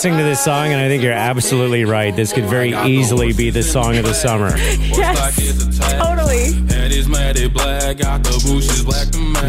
listening to this song, and I think you're absolutely right. This could very easily be the song of the summer. Yes, totally.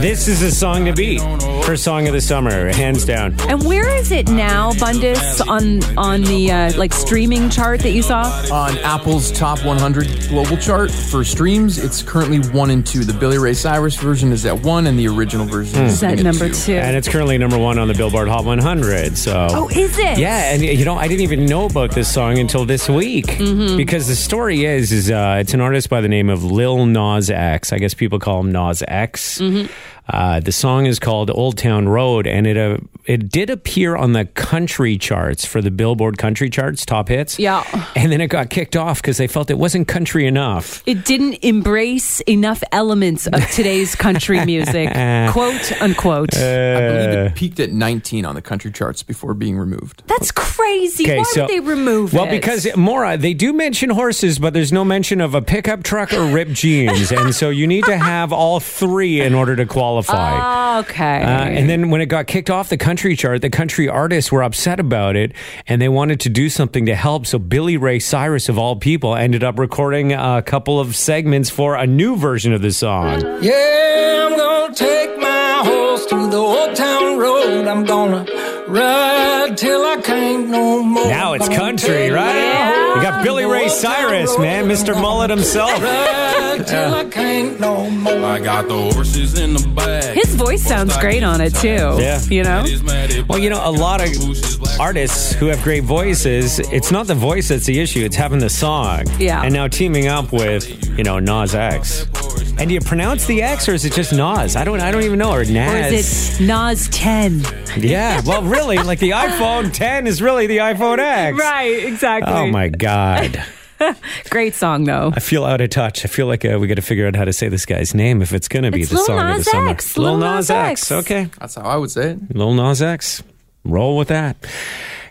This is a song to beat for song of the summer, hands down. And where is it now, Bundus, on on the uh, like streaming chart that you saw? On Apple's top 100 global chart for streams, it's currently one and two. The Billy Ray Cyrus version is at one, and the original version is Is at number two. two? And it's currently number one on the Billboard Hot 100. So. oh, is it? Yeah, and you know, I didn't even know about this song until this week Mm-hmm. because the story is is uh, it's an artist by the name of Lil Nas X. I guess people call him Nas X. Mm-hmm. Uh, the song is called Old Town Road, and it uh, it did appear on the country charts for the Billboard country charts, top hits. Yeah. and then it got kicked off because they felt it wasn't country enough. It didn't embrace enough elements of today's country music, quote unquote. I believe Uh, it peaked at 19 on the country charts before being removed. That's crazy. Why so would they remove well it? Well, because Maura they do mention horses, but there's no mention of a pickup truck or ripped jeans, and so you need to have all three in order to qualify. Ah, okay. Uh, and then when it got kicked off the country chart, the country artists were upset about it and they wanted to do something to help. So Billy Ray Cyrus, of all people, ended up recording a couple of segments for a new version of the song. Yeah, I'm gonna take my horse to the old town road. I'm gonna ride till I can't no more. Now it's country, take right? My We got Billy Ray Cyrus, man, Mr. Mullet himself. Ride till I can't no more. I got the horses in the back. His voice sounds great on it too. Yeah. You know? Well, you know, a lot of artists who have great voices, it's not the voice that's the issue, it's having the song. Yeah. And now teaming up with, you know, Nas X. And do you pronounce the X or is it just Nas? I don't I don't even know. Or Nas. Or Nas. is it Nas 10? Yeah. Well, really, like the iPhone 10 is really the iPhone X. Right, exactly. Oh my God. Great song though. I feel out of touch. I feel like uh, we got to figure out how to say this guy's name if it's going to be It's the Lil song of the summer. X. Lil Lil Nas Nas X. X. Okay. That's how I would say it. Lil Nas X. Roll with that.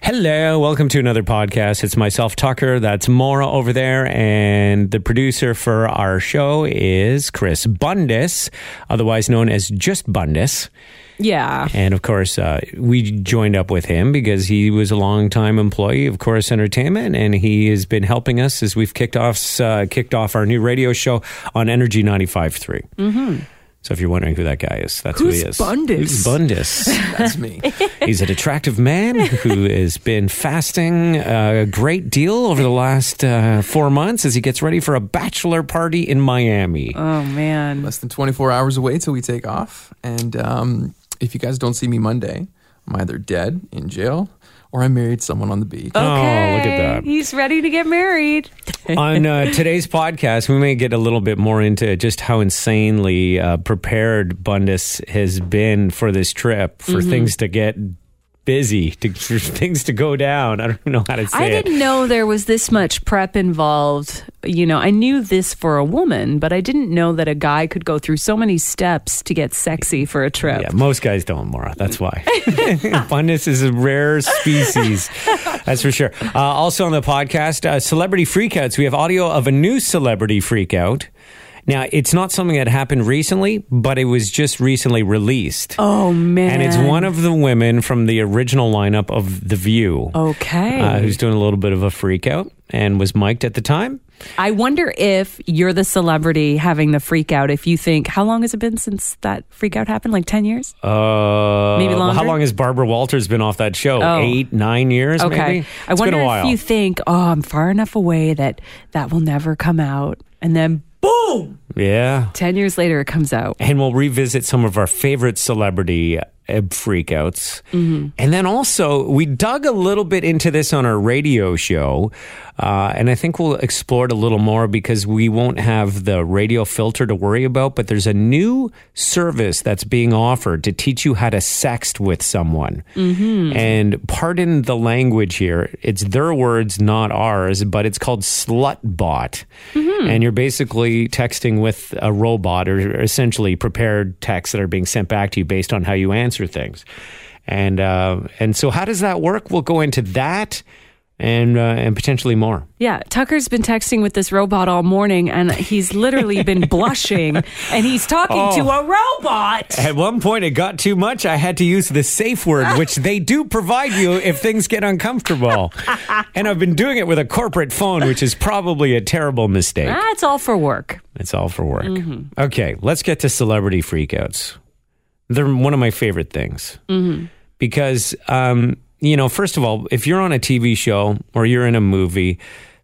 Hello, welcome to another podcast. It's myself, Tucker. That's Maura over there. And the producer for our show is Chris Bundis, otherwise known as Just Bundis. Yeah. And of course, uh, we joined up with him because he was a longtime employee of Corus Entertainment, and he has been helping us as we've kicked off uh, kicked off our new radio show on Energy 95.3. Mm-hmm. So if you're wondering who that guy is, that's Who's who he is. Bundus? Who's Bundus? That's me. He's an attractive man who has been fasting a great deal over the last uh, four months as he gets ready for a bachelor party in Miami. Oh man. Less than 24 hours away till we take off. And um, if you guys don't see me Monday, I'm either dead in jail or I married someone on the beach. Oh, look at that. He's ready to get married. On uh, today's podcast, we may get a little bit more into just how insanely uh, prepared Bundus has been for this trip, for Mm-hmm. things to get busy, to, for things to go down. I don't know how to say I it. didn't know there was this much prep involved. You know, I knew this for a woman, but I didn't know that a guy could go through so many steps to get sexy for a trip. Yeah, most guys don't, Maura. That's why. Abundance is a rare species. That's for sure. Uh, also on the podcast, uh, celebrity freakouts. We have audio of a new celebrity freakout. Now, it's not something that happened recently, but it was just recently released. Oh man. And it's one of the women from the original lineup of The View, Okay. uh, who's doing a little bit of a freakout and was mic'd at the time. I wonder if you're the celebrity having the freak out. If you think, how long has it been since that freak out happened? Like 10 years? Uh, Maybe well, how long has Barbara Walters been off that show? Oh. Eight, nine years, Okay. maybe? I wonder been a while. if you think, oh, I'm far enough away that that will never come out. And then, boom, yeah. 10 years later, it comes out. and we'll revisit some of our favorite celebrity uh, freakouts. And then also, we dug a little bit into this on our radio show. Uh, and I think we'll explore it a little more because we won't have the radio filter to worry about. But there's a new service that's being offered to teach you how to sext with someone. And pardon the language here, it's their words, not ours, but it's called Slutbot. And you're basically texting with a robot or essentially prepared texts that are being sent back to you based on how you answer things. And uh, and so how does that work? We'll go into that and uh, and potentially more. Yeah, Tucker's been texting with this robot all morning, and he's literally been blushing, and he's talking to Oh. a robot. At one point, it got too much. I had to use the safe word, which they do provide you if things get uncomfortable. and I've been doing it with a corporate phone, which is probably a terrible mistake. That's all for work. It's all for work. Okay, let's get to celebrity freakouts. They're one of my favorite things because, um, you know, first of all, if you're on a TV show or you're in a movie,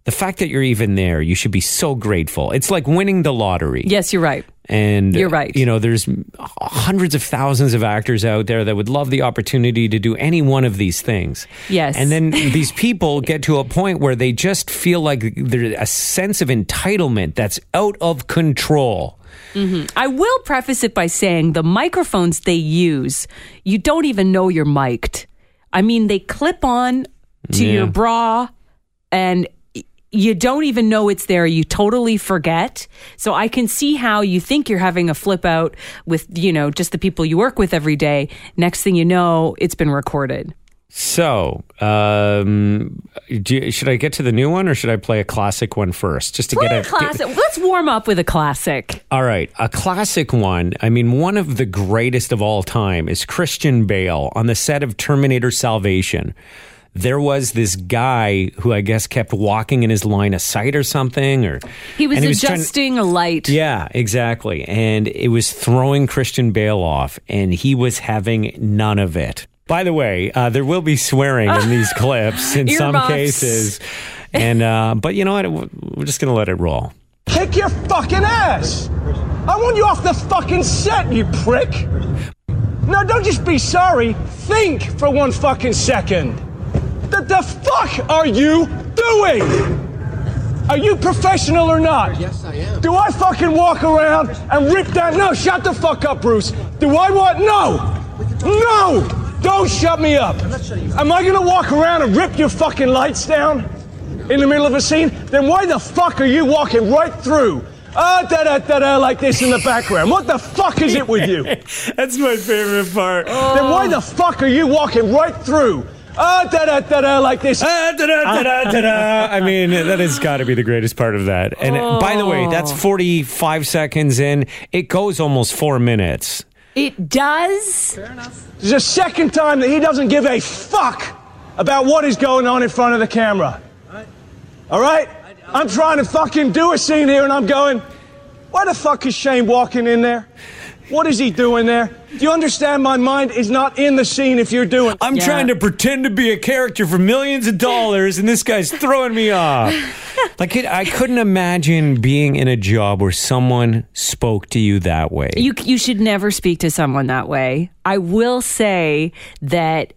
the fact that you're even there, you should be so grateful. It's like winning the lottery. Yes, you're right. And You're right. You know, there's hundreds of thousands of actors out there that would love the opportunity to do any one of these things. Yes. And then these people get to a point where they just feel like there's a sense of entitlement that's out of control. Mm-hmm. I will preface it by saying the microphones they use, you don't even know you're mic'd. I mean, they clip on to Yeah. your bra and you don't even know it's there. You totally forget. So I can see how you think you're having a flip out with, you know, just the people you work with every day. Next thing you know, it's been recorded. So, um, do you- should I get to the new one or should I play a classic one first? Just to Play get a classic. Let's warm up with a classic. All right, a classic one. I mean, one of the greatest of all time is Christian Bale on the set of Terminator Salvation. There was this guy who I guess kept walking in his line of sight or something, or He was and trying- adjusting a light. yeah, exactly, and it was throwing Christian Bale off, and he was having none of it. By the way, uh, there will be swearing in these clips in some Earmuffs. cases, and uh, but you know what? We're just gonna let it roll. Kick your fucking ass! I want you off the fucking set, you prick! No, don't just be sorry. Think for one fucking second. The, the fuck are you doing? Are you professional or not? Yes, I am. Do I fucking walk around and rip that? No, shut the fuck up, Bruce. Do I want? No! No! Don't shut me up. Am I gonna walk around and rip your fucking lights down in the middle of a scene? Then why the fuck are you walking right through? Ah, da da da da, like this in the background. What the fuck is it with you? That's my favorite part. Then why the fuck are you walking right through? Ah, da da da da, like this. Ah, da-da, da-da, da-da. I mean, that has got to be the greatest part of that. And uh, by the way, that's 45 seconds in. It goes almost four minutes. It does. This is the second time that he doesn't give a fuck about what is going on in front of the camera. All right? I'm trying to fucking do a scene here and I'm going, why the fuck is Shane walking in there? What is he doing there? Do you understand my mind is not in the scene if you're doing I'm Yeah. trying to pretend to be a character for millions of dollars, and this guy's throwing me off. Like, it, I couldn't imagine being in a job where someone spoke to you that way. You you should never speak to someone that way. I will say that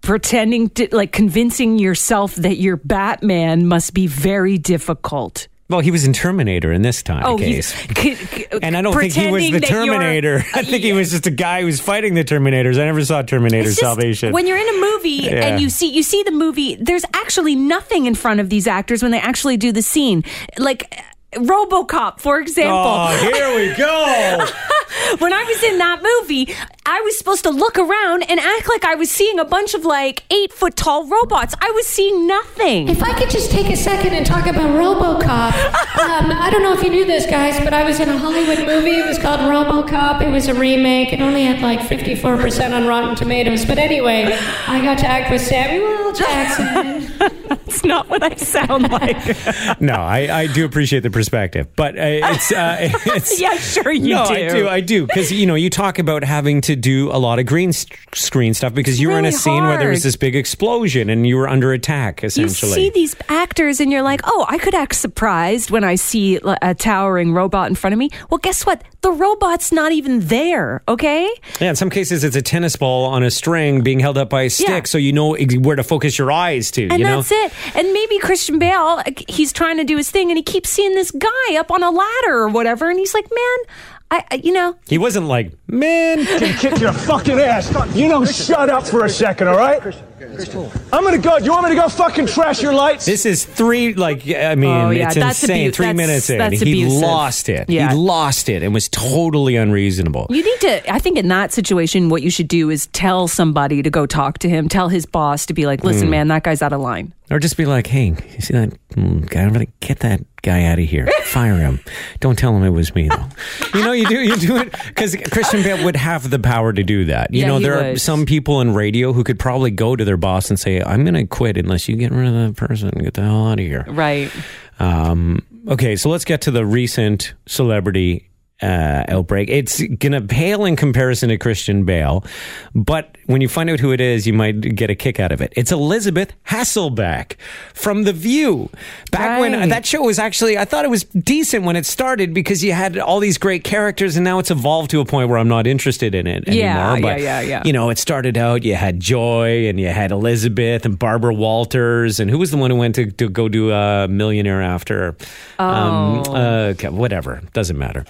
pretending to like convincing yourself that you're Batman must be very difficult. Well, he was in Terminator in this time Oh, case. c- c- And I don't think he was the Terminator. I think he was just a guy who was fighting the Terminators. I never saw Terminator just Salvation. When you're in a movie Yeah. and you see you see the movie, there's actually nothing in front of these actors when they actually do the scene. Like RoboCop, for example. oh, here we go. when I was in that movie, I was supposed to look around and act like I was seeing a bunch of like eight foot tall robots. I was seeing nothing. If I could just take a second and talk about RoboCop. Um, I don't know if you knew this, guys, but I was in a Hollywood movie. It was called RoboCop. It was a remake. It only had like 54% on Rotten Tomatoes. But anyway, I got to act with Samuel L. Jackson. It's not what I sound like. No, I, I do appreciate the perspective, but uh, it's uh, it's yeah, sure you no, do. I do, I do, because you know you talk about having to do a lot of green screen stuff because you were in a really scene where there was this big explosion and you were under attack Essentially, you see these actors and you're like, oh, I could act surprised when I see a towering robot in front of me. Well, guess what? The robot's not even there, okay? yeah, in some cases it's a tennis ball on a string being held up by a stick, Yeah. so you know where to focus your eyes to. And you know, that's it. And maybe Christian Bale, he's trying to do his thing and he keeps seeing this guy up on a ladder or whatever. And he's like, man, I, I you know, he wasn't like, man, can kick your fucking ass. You know, shut up for a second, all right? I'm gonna go. Do you want me to go fucking trash your lights? This is three, like, I mean, Oh, yeah, it's that's insane. abu- three that's- minutes in. that's he abusive. lost it. Yeah. He lost it and was totally unreasonable. you need to, I think in that situation, what you should do is tell somebody to go talk to him, tell his boss to be like, listen, hmm. man, that guy's out of line. Or just be like, hey, you see that mm, guy? over there? Get that guy out of here. Fire him. Don't tell him it was me, though. you know, you do you do it because Christian Bale would have the power to do that. You Yeah, know, he there are some people in radio who could probably go to their boss and say, I'm going to quit unless you get rid of that person. Get the hell out of here. Right. Um, okay, so let's get to the recent celebrity uh, outbreak. It's going to pale in comparison to Christian Bale, but when you find out who it is, you might get a kick out of it. It's Elisabeth Hasselbeck from The View. Back when Right. that show was actually, I thought it was decent when it started because you had all these great characters, and now it's evolved to a point where I'm not interested in it Yeah, anymore. But, yeah, yeah, yeah. You know, it started out, you had Joy, and you had Elizabeth, and Barbara Walters, and who was the one who went to, to go do a millionaire after? Um, Oh. uh, okay, whatever. Doesn't matter.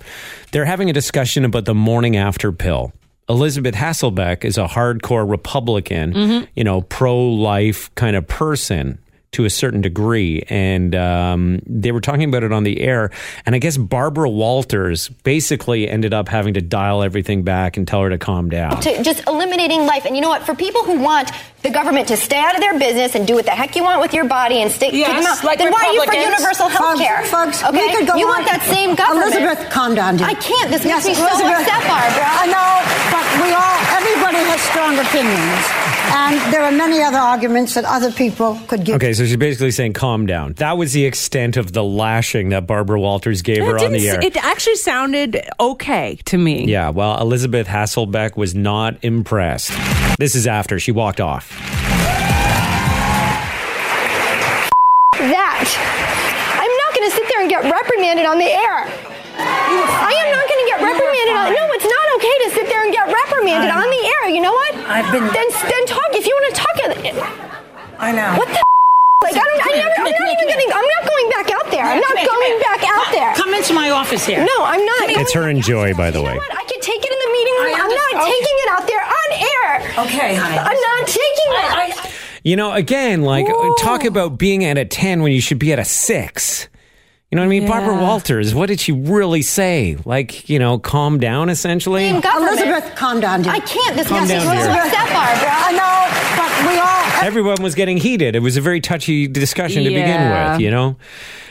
They're having a discussion about the morning after pill. Elisabeth Hasselbeck is a hardcore Republican, Mm-hmm. you know, pro life kind of person to a certain degree. And um, they were talking about it on the air. And I guess Barbara Walters basically ended up having to dial everything back and tell her to calm down. to just eliminating life. And you know what? For people who want the government to stay out of their business and do what the heck you want with your body and stay, Yes, kick them out, like then why are you for universal health care? Folks, folks, okay, we could go you on. want that same government. Elizabeth, calm down, dear. I can't. This Yes, makes me so upset, Barbara. I know, but we all, everybody has strong opinions, and there are many other arguments that other people could give. Okay, so she's basically saying, calm down. That was the extent of the lashing that Barbara Walters gave her on the air. it actually sounded okay to me. Yeah, well, Elisabeth Hasselbeck was not impressed. This is after she walked off. that. I'm not going to sit there and get reprimanded on the air. I am not going to get reprimanded on. No, it's not okay to sit there and get reprimanded on the air. You know what? I've been- Then then talk if you want to talk. Uh, I know. What the? Like I don't. I never. I'm not even getting. I'm not going back out there. I'm not going back out there. Come into my office here. No, I'm not. It's her and Joy, by the way. I can take it in the meeting room. I I'm not taking it out there on air. Okay, honey. I'm not taking it. You know, again, like uh, talk about being at a 10 when you should be at a 6. You know what I mean? Barbara Walters, what did she really say? Like, you know, calm down essentially? Elizabeth, calm down, dear. I can't. This Calm makes down, so dear. upset, Barbara. I know, but we all. Everyone was getting heated. It was a very touchy discussion to begin with, you know?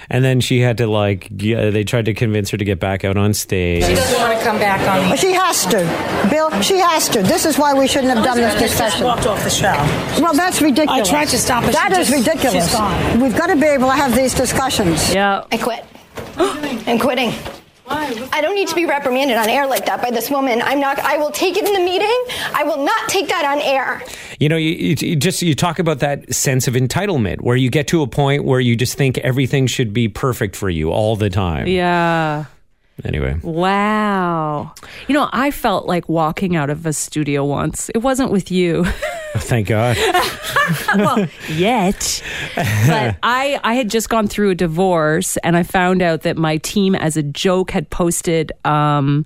And then she had to like, yeah, uh, they tried to convince her to get back out on stage. She doesn't want to come back on the. She has to. Bill, she has to. This is why we shouldn't have done this Elizabeth just discussion. walked off the show. Well, that's ridiculous. I tried to stop her. She That is just- ridiculous. she's gone. We've got to be able to have these discussions. Yeah. I quit. I'm quitting. I don't need to be reprimanded on air like that by this woman. I'm not. I will take it in the meeting. I will not take that on air. You know, you, you, you just you talk about that sense of entitlement where you get to a point where you just think everything should be perfect for you all the time. Yeah. Anyway, Wow. You know, I felt like walking out of a studio once. It wasn't with you. thank God. well, yet. But I, I had just gone through a divorce and I found out that my team, as a joke, had posted um,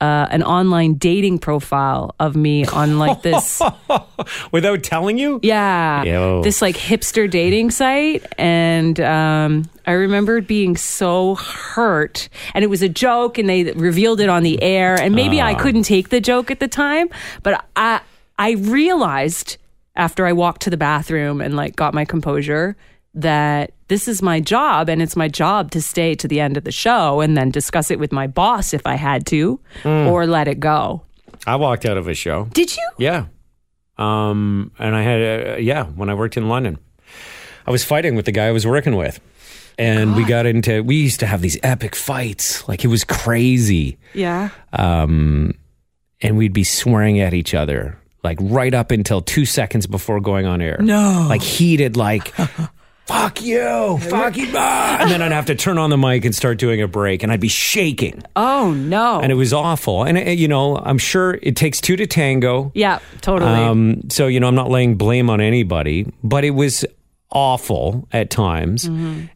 uh, an online dating profile of me on like this. Without telling you? Yeah. Yo. This like hipster dating site. And um, I remembered being so hurt. And it was a joke and they revealed it on the air. And maybe I couldn't take the joke at the time, but I I realized after I walked to the bathroom and like got my composure that this is my job and it's my job to stay to the end of the show and then discuss it with my boss if I had to or let it go. I walked out of a show. Did you? Yeah. Um, and I had, uh, yeah, when I worked in London, I was fighting with the guy I was working with. And we got into, we used to have these epic fights. Like it was crazy. Yeah. Um, and we'd be swearing at each other, like right up until two seconds before going on air. No. Like heated, like, fuck you, fuck you. ah." And then I'd have to turn on the mic and start doing a break, and I'd be shaking. Oh no. And it was awful. And, uh, you know, I'm sure it takes two to tango. yeah, totally. Um, so, you know, I'm not laying blame on anybody, but it was awful at times.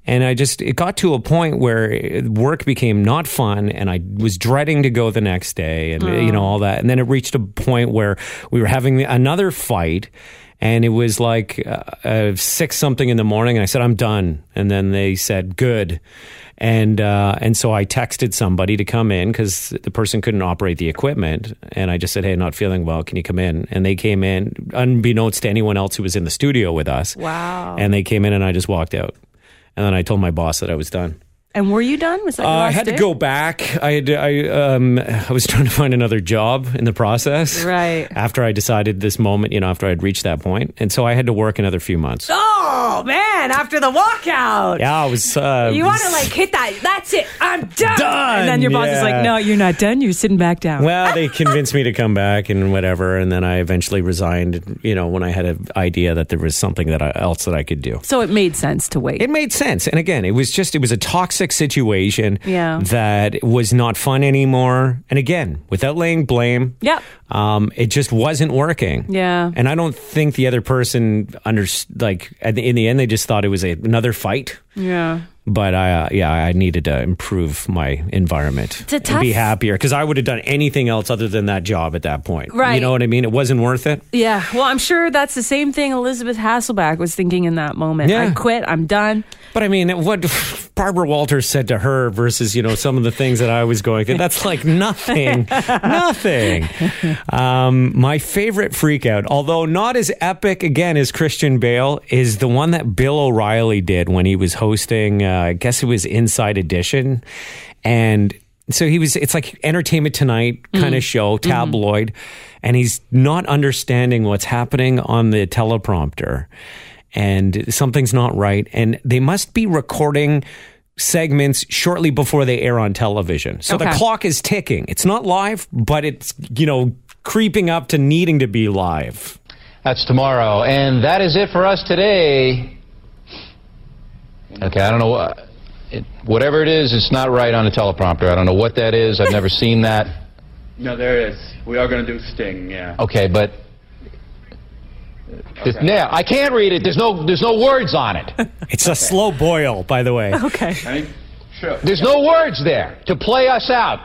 And I just, it got to a point where work became not fun and I was dreading to go the next day and, you know, all that. And then it reached a point where we were having another fight. And it was like uh, uh, six something in the morning, and I said, "I'm done." And then they said, "Good." And uh, and so I texted somebody to come in because the person couldn't operate the equipment, and I just said, "Hey, not feeling well. Can you come in?" And they came in, unbeknownst to anyone else who was in the studio with us. Wow. And they came in, and I just walked out. And then I told my boss that I was done. And were you done? Was that Uh, I had to go back. I had I um I was trying to find another job in the process. Right. After I decided this moment, you know, after I'd reached that point, and so I had to work another few months. Oh man! After the walkout, Yeah, I was. Uh, you want to like hit that? That's it. I'm done. Done, And then your boss is like, "No, you're not done. You're sitting back down." Well, they convinced me to come back and whatever, and then I eventually resigned. You know, when I had an idea that there was something that I, else that I could do. so it made sense to wait. It made sense. And again, it was just, it was a toxic situation Yeah. that was not fun anymore. And again, without laying blame, Yep. um, it just wasn't working. Yeah. And I don't think the other person under like at the, in the end they just thought it was a, another fight. yeah. But I, uh, yeah, I needed to improve my environment It's a be happier because I would have done anything else other than that job at that point. Right. You know what I mean? It wasn't worth it. Yeah. Well, I'm sure that's the same thing Elizabeth Hasselbeck was thinking in that moment. Yeah. I quit. I'm done. But I mean, what Barbara Walters said to her versus, you know, some of the things that I was going through, that's like nothing. nothing. Um, my favorite freak out, although not as epic again as Christian Bale, is the one that Bill O'Reilly did when he was hosting, uh, I guess it was Inside Edition. And so he was, it's like Entertainment Tonight kind of mm. show, mm-hmm. tabloid, and he's not understanding what's happening on the teleprompter and something's not right. And they must be recording segments shortly before they air on television. So the clock is ticking. It's not live, but it's, you know, creeping up to needing to be live. That's tomorrow. And that is it for us today. Okay, I don't know what. It, whatever it is, it's not right on the teleprompter. I don't know what that is. I've never seen that. No, there is. We are going to do Sting, yeah. Okay, but. It's, yeah, I can't read it. There's no, there's no words on it. It's a slow boil, by the way. Okay. I mean, sure. There's no words there. To play us out.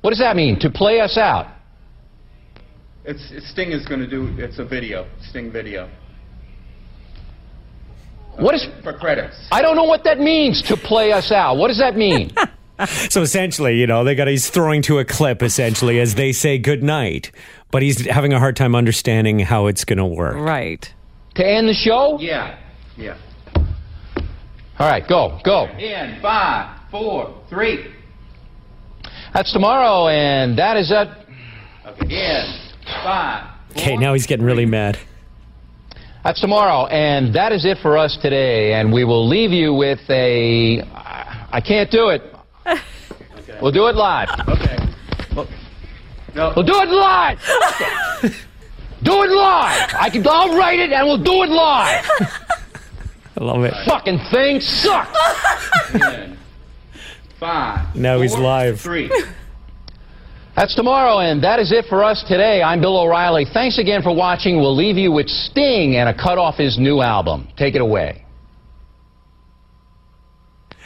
What does that mean? To play us out. It's, it's Sting is going to do, it's a video, Sting video. What is? For credits. I don't know what that means. To play us out. What does that mean? So essentially, you know, they got he's throwing to a clip essentially as they say good night, but he's having a hard time understanding how it's going to work. Right. to end the show? Yeah, yeah. All right, go, go. In five, four, three. That's tomorrow, and that is it. Okay, in five. Okay, now he's getting really mad. That's tomorrow, and that is it for us today. And we will leave you with a. I can't do it. We'll do it live. Okay. No. We'll do it live. do it live. I can. I'll write it, and we'll do it live. I love it. Fucking thing sucks. In five. Now he's live. Three. That's tomorrow, and that is it for us today. I'm Bill O'Reilly. Thanks again for watching. We'll leave you with Sting and a cut off his new album. Take it away.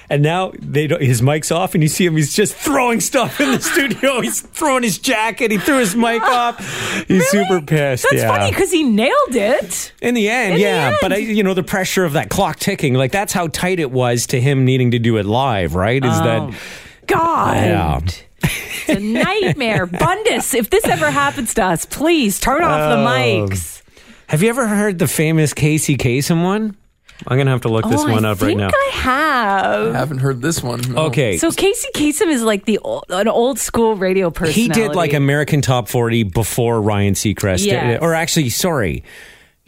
And now they don't, his mic's off, and you see him. He's just throwing stuff in the studio. He's throwing his jacket. He threw his mic off. He's super pissed. That's yeah. funny because he nailed it. In the end, In the yeah. end. But I, you know, the pressure of that clock ticking, like that's how tight it was to him needing to do it live, right? Is Oh, that God. yeah? It's a nightmare. Bundus, if this ever happens to us, please turn off the Oh. mics. Have you ever heard the famous Casey Kasem one? I'm gonna have to look this oh, one I up right think now. I have. I haven't heard this one. no. Okay, So Casey Kasem is like the old, an old school radio person. he did like American Top 40 before Ryan Seacrest, did Yes. it. or actually, sorry.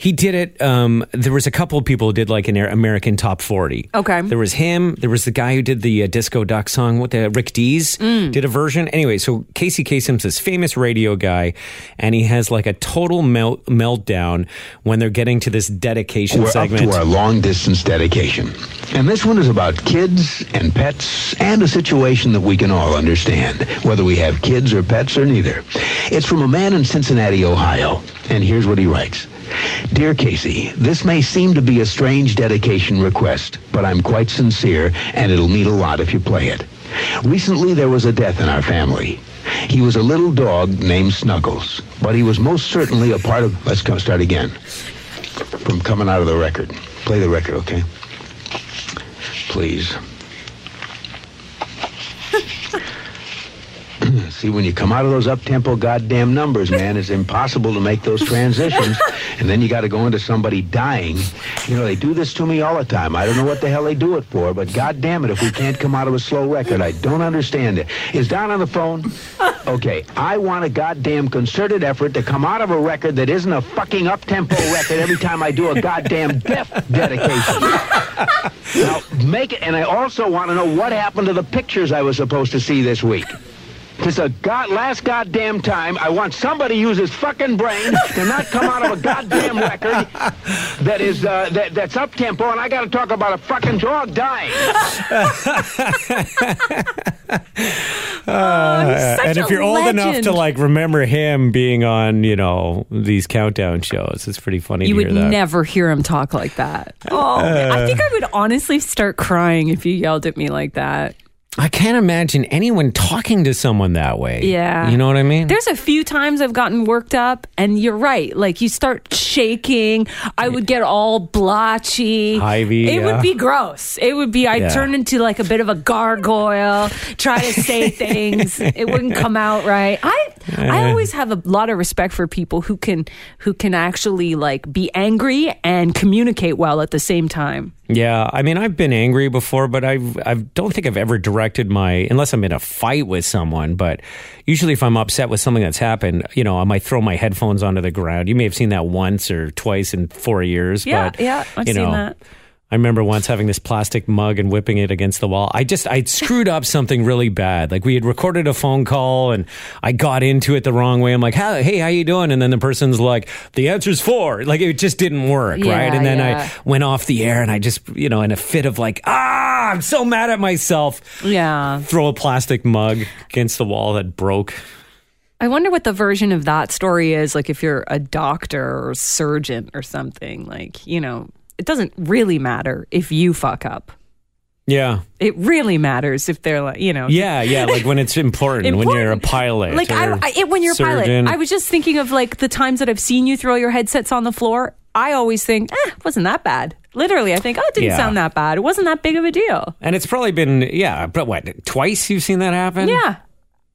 He did it. Um, there was a couple of people who did like an American Top 40. Okay. There was him. There was the guy who did the uh, Disco Duck song. What the Rick Dees Mm. did a version. Anyway, so Casey Kasem's this famous radio guy, and he has like a total melt meltdown when they're getting to this dedication We're segment. up to our long distance dedication. And this one is about kids and pets and a situation that we can all understand, whether we have kids or pets or neither. It's from a man in Cincinnati, Ohio. And here's what he writes. Dear Casey, this may seem to be a strange dedication request, but I'm quite sincere and it'll mean a lot if you play it. Recently there was a death in our family. He was a little dog named Snuggles, but he was most certainly a part of, let's go start again. from coming out of the record. Play the record, okay? Please. See, when you come out of those up-tempo goddamn numbers, man, it's impossible to make those transitions. And then you got to go into somebody dying. You know, they do this to me all the time. I don't know what the hell they do it for, but goddamn it, if we can't come out of a slow record, I don't understand it. Is Don on the phone? Okay, I want a goddamn concerted effort to come out of a record that isn't a fucking up-tempo record every time I do a goddamn death dedication. Now, make it, and I also want to know what happened to the pictures I was supposed to see this week. This a god last goddamn time. I want somebody to use his fucking brain to not come out of a goddamn record that is uh, that that's up tempo, and I got to talk about a fucking dog dying. Uh, such and if you're old enough to like remember him being on, you know, these countdown shows, it's pretty funny You to would hear that. never hear him talk like that. Oh, I think I would honestly start crying if you yelled at me like that. I can't imagine anyone talking to someone that way. Yeah. You know what I mean? There's a few times I've gotten worked up, and you're right. Like you start shaking, I would get all blotchy. Ivy, It yeah. would be gross. It would be. I'd Yeah. turn into like a bit of a gargoyle, try to say things. It wouldn't come out right. I I always have a lot of respect for people who can who can actually like be angry and communicate well at the same time. Yeah, I mean, I've been angry before, but I've I don't think I've ever directed my unless I'm in a fight with someone. But usually, if I'm upset with something that's happened, you know, I might throw my headphones onto the ground. You may have seen that once or twice in four years. Yeah, but, yeah, I've you seen know, that. I remember once having this plastic mug and whipping it against the wall. I just I screwed up something really bad. Like we had recorded a phone call and I got into it the wrong way. I'm like, "Hey, how you doing?" And then the person's like, "The answer's four. Like it just didn't work, Yeah, right? And then yeah. I went off the air and I just, you know, in a fit of like, "Ah, I'm so mad at myself." Yeah. Throw a plastic mug against the wall that broke. I wonder what the version of that story is. Like, if you're a doctor or surgeon or something, like, you know, it doesn't really matter if you fuck up. Yeah. It really matters if they're like, you know. Yeah, yeah, like when it's important, when you're a pilot. Like, I, I, it, when you're a surgeon. pilot, I was just thinking of like the times that I've seen you throw your headsets on the floor. I always think, eh, wasn't that bad. Literally, I think, oh, it didn't Yeah. sound that bad. It wasn't that big of a deal. And it's probably been, yeah, but what, twice you've seen that happen? Yeah.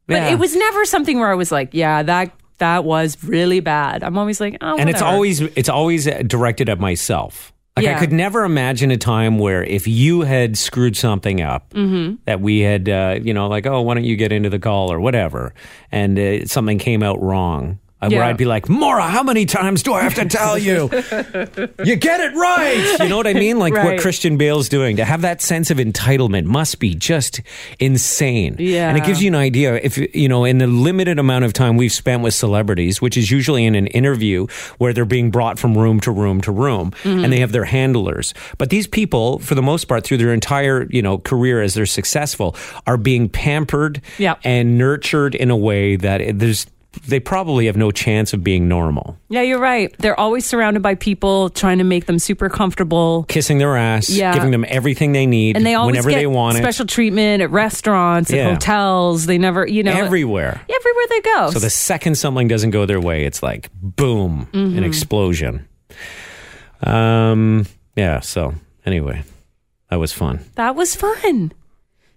But Yeah. it was never something where I was like, yeah, that that was really bad. I'm always like, oh, and it's always it's always directed at myself. Like I could never imagine a time where if you had screwed something up, Mhm. that we had, uh, you know, like, oh, why don't you get into the call or whatever, and uh, something came out wrong. Uh, Where I'd be like, Maura, how many times do I have to tell you? you get it right. You know what I mean? Like what Christian Bale's doing. To have that sense of entitlement must be just insane. Yeah. And it gives you an idea if, you know, in the limited amount of time we've spent with celebrities, which is usually in an interview where they're being brought from room to room to room Mhm. and they have their handlers. But these people, for the most part, through their entire, you know, career as they're successful, are being pampered and nurtured in a way that it- there's, they probably have no chance of being normal. Yeah, you're right. They're always surrounded by people trying to make them super comfortable. Kissing their ass, Yeah. giving them everything they need And they always whenever get they want special treatment at restaurants, at Yeah. hotels. They never, you know, Everywhere. everywhere they go. So the second something doesn't go their way, it's like boom, an Mhm. explosion. Um, yeah. So anyway, that was fun. that was fun.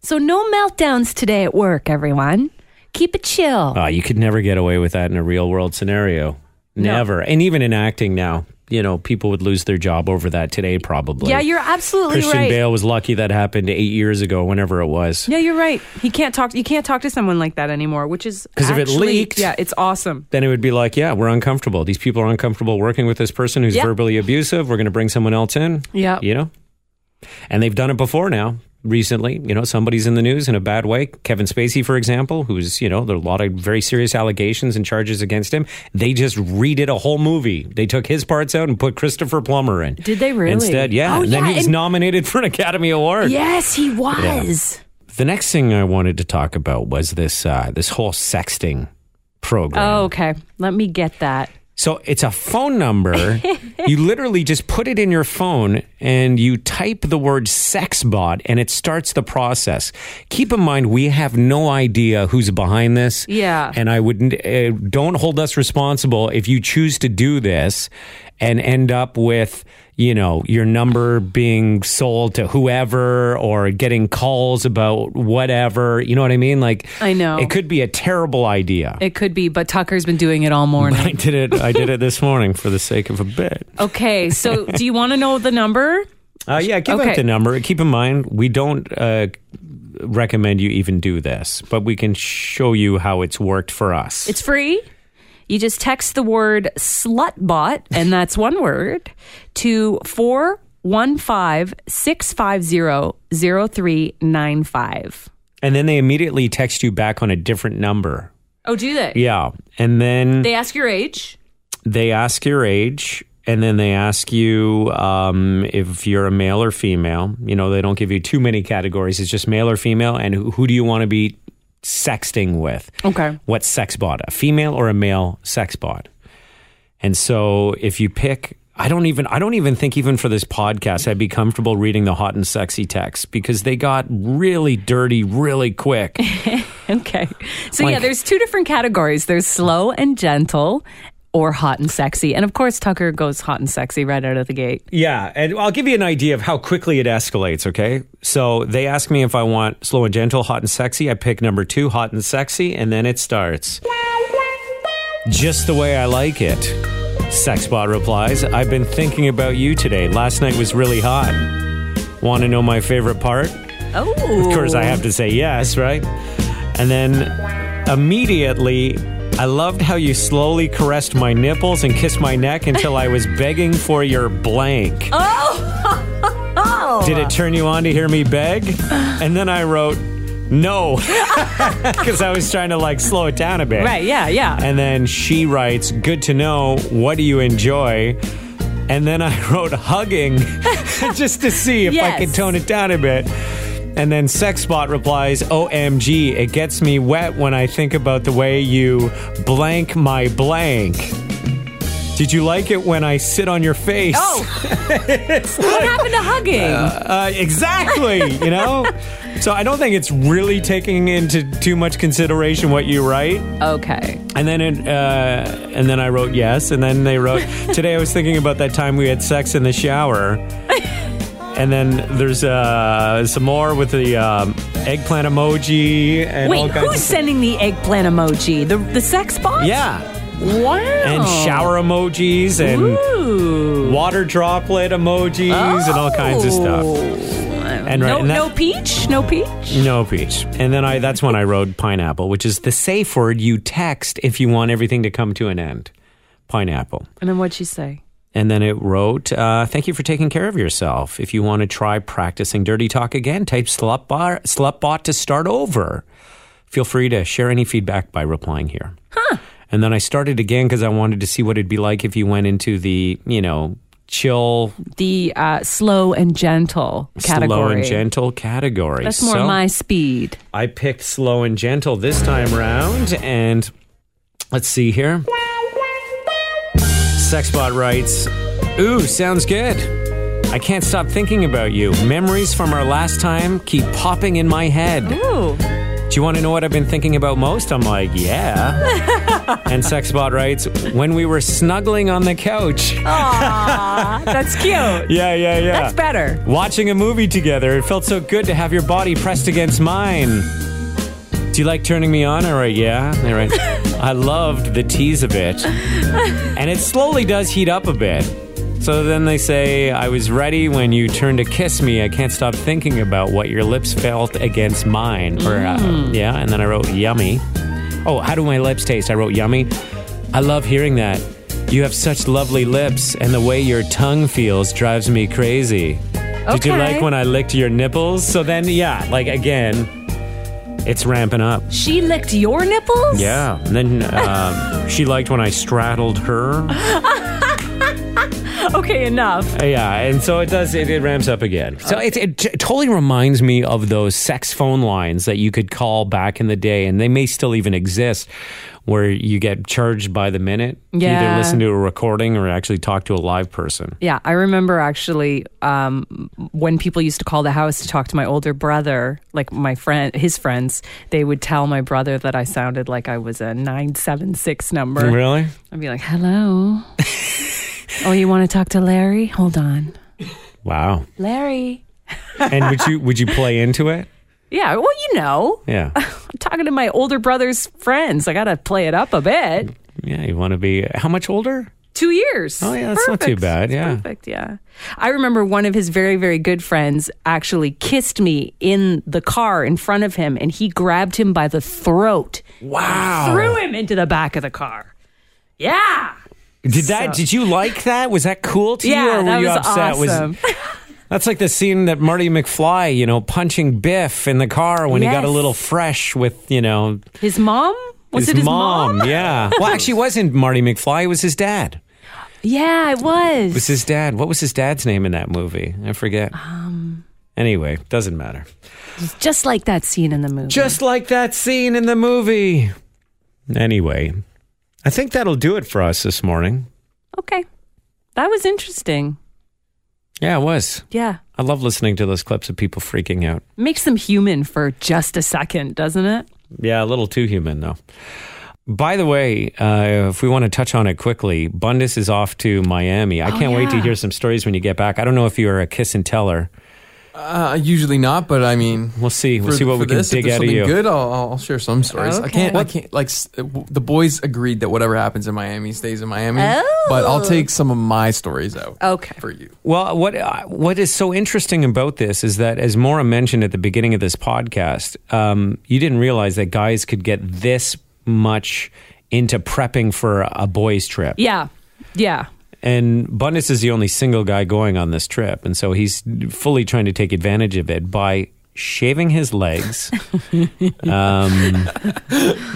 So no meltdowns today at work, everyone. Keep it chill. Uh, you could never get away with that in a real world scenario. No. Never. And even in acting now, you know, people would lose their job over that today, probably. yeah, you're absolutely right. Christian right. Bale was lucky that happened eight years ago, whenever it was. Yeah, you're right. He can't talk. You can't talk to someone like that anymore, which is because if it leaked- yeah, it's awesome. Then it would be like, yeah, we're uncomfortable. These people are uncomfortable working with this person who's Yeah. verbally abusive. We're going to bring someone else in. Yeah. You know? And they've done it before now. Recently, you know, somebody's in the news in a bad way. Kevin Spacey, for example, who's, you know, there are a lot of very serious allegations and charges against him. They just redid a whole movie. They took his parts out and put Christopher Plummer in. Did they really? Instead, yeah. Oh, and then yeah, he was and- nominated for an Academy Award. Yes, he was. The next thing I wanted to talk about was this uh, this whole sexting program. Oh, okay. Let me get that. So it's a phone number. you literally just put it in your phone and you type the word sex bot and it starts the process. Keep in mind, we have no idea who's behind this. Yeah. And I wouldn't, uh, don't hold us responsible if you choose to do this and end up with, you know, your number being sold to whoever or getting calls about whatever. You know what I mean? Like, I know. it could be a terrible idea. It could be, but Tucker's been doing it all morning. I did it. I did it this morning for the sake of a bit. Okay, so do you want to know the number? Uh, yeah, give Okay. out the number. Keep in mind, we don't uh, recommend you even do this, but we can show you how it's worked for us. It's free. You just text the word slutbot, and that's one word, to 415 650 0395. and then they immediately text you back on a different number. Oh, do they? Yeah, and then They ask your age. they ask your age. And then they ask you um, if you're a male or female. You know, they don't give you too many categories. It's just male or female. And who, who do you want to be sexting with? Okay. what sex bot, a female or a male sex bot. And so if you pick I don't even I don't even think even for this podcast I'd be comfortable reading the hot and sexy text because they got really dirty really quick. Okay. So, yeah, there's two different categories there's slow and gentle, or hot and sexy. And of course, Tucker goes hot and sexy right out of the gate. Yeah, and I'll give you an idea of how quickly it escalates, okay? So they ask me if I want slow and gentle, hot and sexy. I pick number 2, hot and sexy, and then it starts. Just the way I like it. Sexbot replies, I've been thinking about you today. Last night was really hot. Want to know my favorite part? Oh. Of course, I have to say yes, right? And then immediately, I loved how you slowly caressed my nipples and kissed my neck until I was begging for your blank. Oh. Did it turn you on to hear me beg? And then I wrote, no, because I was trying to like slow it down a bit. Right, yeah, yeah. And then she writes, good to know. What do you enjoy? And then I wrote hugging just to see if I could tone it down a bit. And then Sexbot replies, OMG, it gets me wet when I think about the way you blank my blank. Did you like it when I sit on your face? Oh. what happened to hugging? Uh, exactly, you know? So I don't think it's really taking into too much consideration what you write. okay. And then it, uh, and then I wrote yes, and then they wrote today. I was thinking about that time we had sex in the shower, and then there's uh, some more with the um, eggplant emoji and all Wait, kinds who's of sending the eggplant emoji? The the sex bot? yeah, Wow. and shower emojis and Ooh. water droplet emojis and all kinds of stuff. And right, no, and that- no peach? No peach? No peach. And then I that's when I wrote pineapple, which is the safe word you text if you want everything to come to an end. Pineapple. And then what'd she say? And then it wrote, uh, thank you for taking care of yourself. If you want to try practicing dirty talk again, type slutbot, slutbot to start over. Feel free to share any feedback by replying here. Huh. And then I started again because I wanted to see what it'd be like if you went into the, you know, chill, The uh, slow and gentle category. slow and gentle category. That's more So- my speed. I picked slow and gentle this time round, and let's see here. Sexbot writes, Ooh, sounds good. I can't stop thinking about you. Memories from our last time keep popping in my head. Ooh. Do you want to know what I've been thinking about most? I'm like, yeah. and Sexbot writes, when we were snuggling on the couch. Aw, that's cute. Yeah, yeah, yeah. That's better. Watching a movie together, it felt so good to have your body pressed against mine. Do you like turning me on? All right, yeah. All right. I loved the tease of it. And it slowly does heat up a bit. So then they say, I was ready when you turned to kiss me. I can't stop thinking about what your lips felt against mine. Or, uh, Mm. yeah. And then I wrote, yummy. Oh, how do my lips taste? I wrote, yummy. I love hearing that. You have such lovely lips, and the way your tongue feels drives me crazy. Did you Okay. like when I licked your nipples? So then, yeah, like again, it's ramping up. She licked your nipples? Yeah. And then um, she liked when I straddled her. okay, enough. Yeah, and so it does. It, it ramps up again. So it, it t- totally reminds me of those sex phone lines that you could call back in the day, and they may still even exist, where you get charged by the minute. to Yeah. either listen to a recording or actually talk to a live person. Yeah, I remember actually um, when people used to call the house to talk to my older brother, like my friend, his friends, they would tell my brother that I sounded like I was a nine seven six number. Really? I'd be like, "Hello, oh, you want to talk to Larry? Hold on, Wow. Larry." And would you would you play into it? Yeah, well, you know, Yeah. I'm talking to my older brother's friends. I got to play it up a bit. Yeah. You want to be how much older? Two years. Oh yeah, that's not too Perfect. bad. It's Yeah. Perfect, yeah. I remember one of his very, very good friends actually kissed me in the car in front of him and he grabbed him by the throat. Wow. Threw him into the back of the car. Yeah. Did that? So- Did you like that? Was that cool to you, or were that you was upset? awesome. that's like the scene that Marty McFly, you know, punching Biff in the car when he got a little fresh with, you know, His mom? Was his, it his mom? Yeah. Well, actually, it wasn't Marty McFly. It was his dad. Yeah, it was. It was his dad. What was his dad's name in that movie? I forget. Um, Anyway, doesn't matter. just like that scene in the movie. Just like that scene in the movie. Anyway, I think that'll do it for us this morning. okay. That was interesting. Yeah, it was. Yeah. I love listening to those clips of people freaking out. Makes them human for just a second, doesn't it? Yeah, a little too human though. By the way, uh, if we want to touch on it quickly, Bundus is off to Miami. I Oh, can't wait to hear some stories when you get back. I don't know if you're a kiss and teller. Uh, usually not, but I mean, We'll see. We'll for- see what we can this, if dig there's out of you. Good, I'll, I'll share some stories. I can't. I can't. Like the boys agreed that whatever happens in Miami stays in Miami. Oh. But I'll take some of my stories out. Okay. For you. Well, what uh, what is so interesting about this is that, as Maura mentioned at the beginning of this podcast, um, you didn't realize that guys could get this much into prepping for a boys' trip. Yeah. Yeah. And Bundus is the only single guy going on this trip, and so he's fully trying to take advantage of it by shaving his legs. um,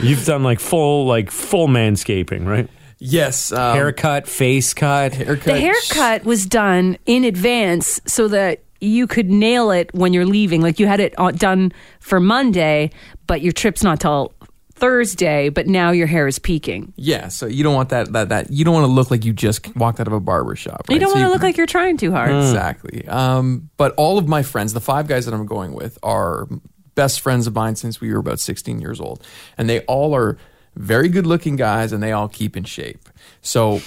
you've done like full like full manscaping, right? Yes. Um, Haircut, face cut, haircut. The haircut was done in advance so that you could nail it when you're leaving. Like you had it uh, done for Monday, but your trip's not till Thursday, but now your hair is peaking. Yeah. So you don't want that. That that you don't want to look like you just walked out of a barber shop. You don't So want to look like you're trying too hard. Exactly. Um, but all of my friends, the five guys that I'm going with, are best friends of mine since we were about 16 years old. And they all are very good looking guys and they all keep in shape. So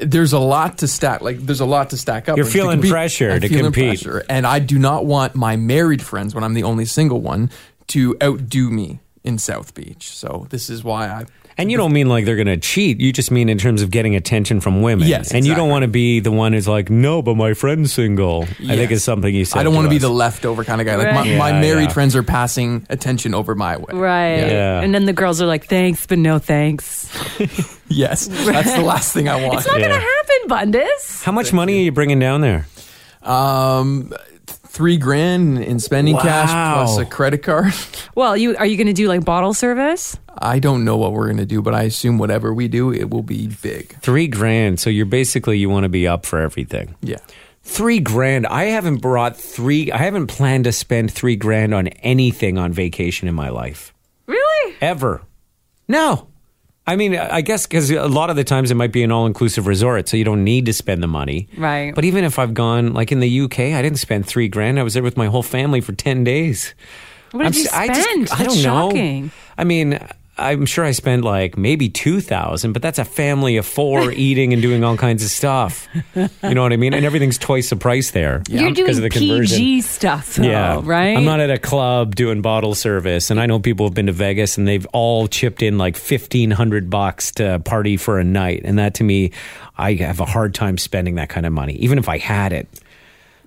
there's a lot to stack like there's a lot to stack up. You're to feeling compete. pressure I'm to compete. pressure. And I do not want my married friends when I'm the only single one to outdo me in South Beach. So this is why I And you don't mean like they're going to cheat. You just mean in terms of getting attention from women. Yes, And you don't exactly. want to be the one who's like, no, but my friend's single. I think Yes. is something you said. I don't want to be us. the leftover kind of guy. Like my, Right. my Yeah, married yeah. friends are passing attention over my way. Right. Yeah. And then the girls are like, thanks, but no thanks. Yes, that's the last thing I want. It's not Yeah. going to happen, Bundus. How much money are you bringing down there? Um, th- three grand in spending cash plus a credit card. Well, you are you going to do like bottle service? I don't know what we're gonna do, but I assume whatever we do, it will be big. Three grand. So you're basically, you want to be up for everything. Yeah. Three grand. I haven't brought three, I haven't planned to spend three grand on anything on vacation in my life. Really? Ever. No. I mean, I guess because a lot of the times it might be an all inclusive resort, so you don't need to spend the money. Right. But even if I've gone, like in the UK, I didn't spend three grand. I was there with my whole family for 10 days. What did I'm you s- I just- spend? I don't know. I mean, I'm sure I spent like maybe 2000 but that's a family of four eating and doing all kinds of stuff. You know what I mean? And everything's twice the price there. You're doing of the conversion. PG stuff, though, Yeah, right? I'm not at a club doing bottle service, and I know people have been to Vegas and they've all chipped in like fifteen hundred bucks to party for a night, and that to me, I have a hard time spending that kind of money, even if I had it.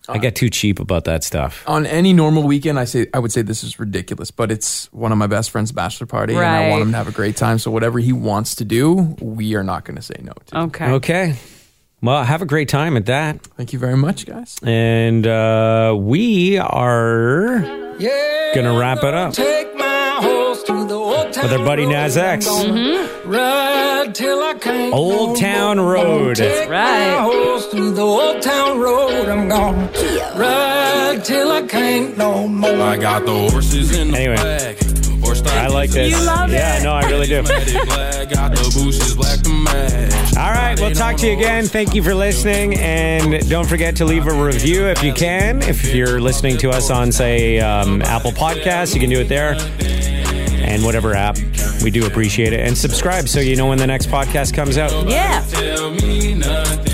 I get too cheap about that stuff. On any normal weekend, I say I would say this is ridiculous, but it's one of my best friend's bachelor party, and I Right. want him to have a great time. So whatever he wants to do, we are not going to say no to. Okay. Okay. Well, have a great time at that. Thank you very much, guys. And uh, we are Yeah, Gonna wrap it up. Take my With our buddy Nas X. Ride till Old Town. Road. Take Right. through the old town road. I'm gonna ride till I can't no more. I got the horses in the Anyway. back. I like this. You love yeah, it. no, I really do. Black, got the bushes black to match. All right, we'll talk to you again. Thank you for listening. And don't forget to leave a review if you can. If you're listening to us on, say, um, Apple Podcasts, you can do it there. And whatever app. We do appreciate it. And subscribe so you know when the next podcast comes out. Yeah. Tell me nothing.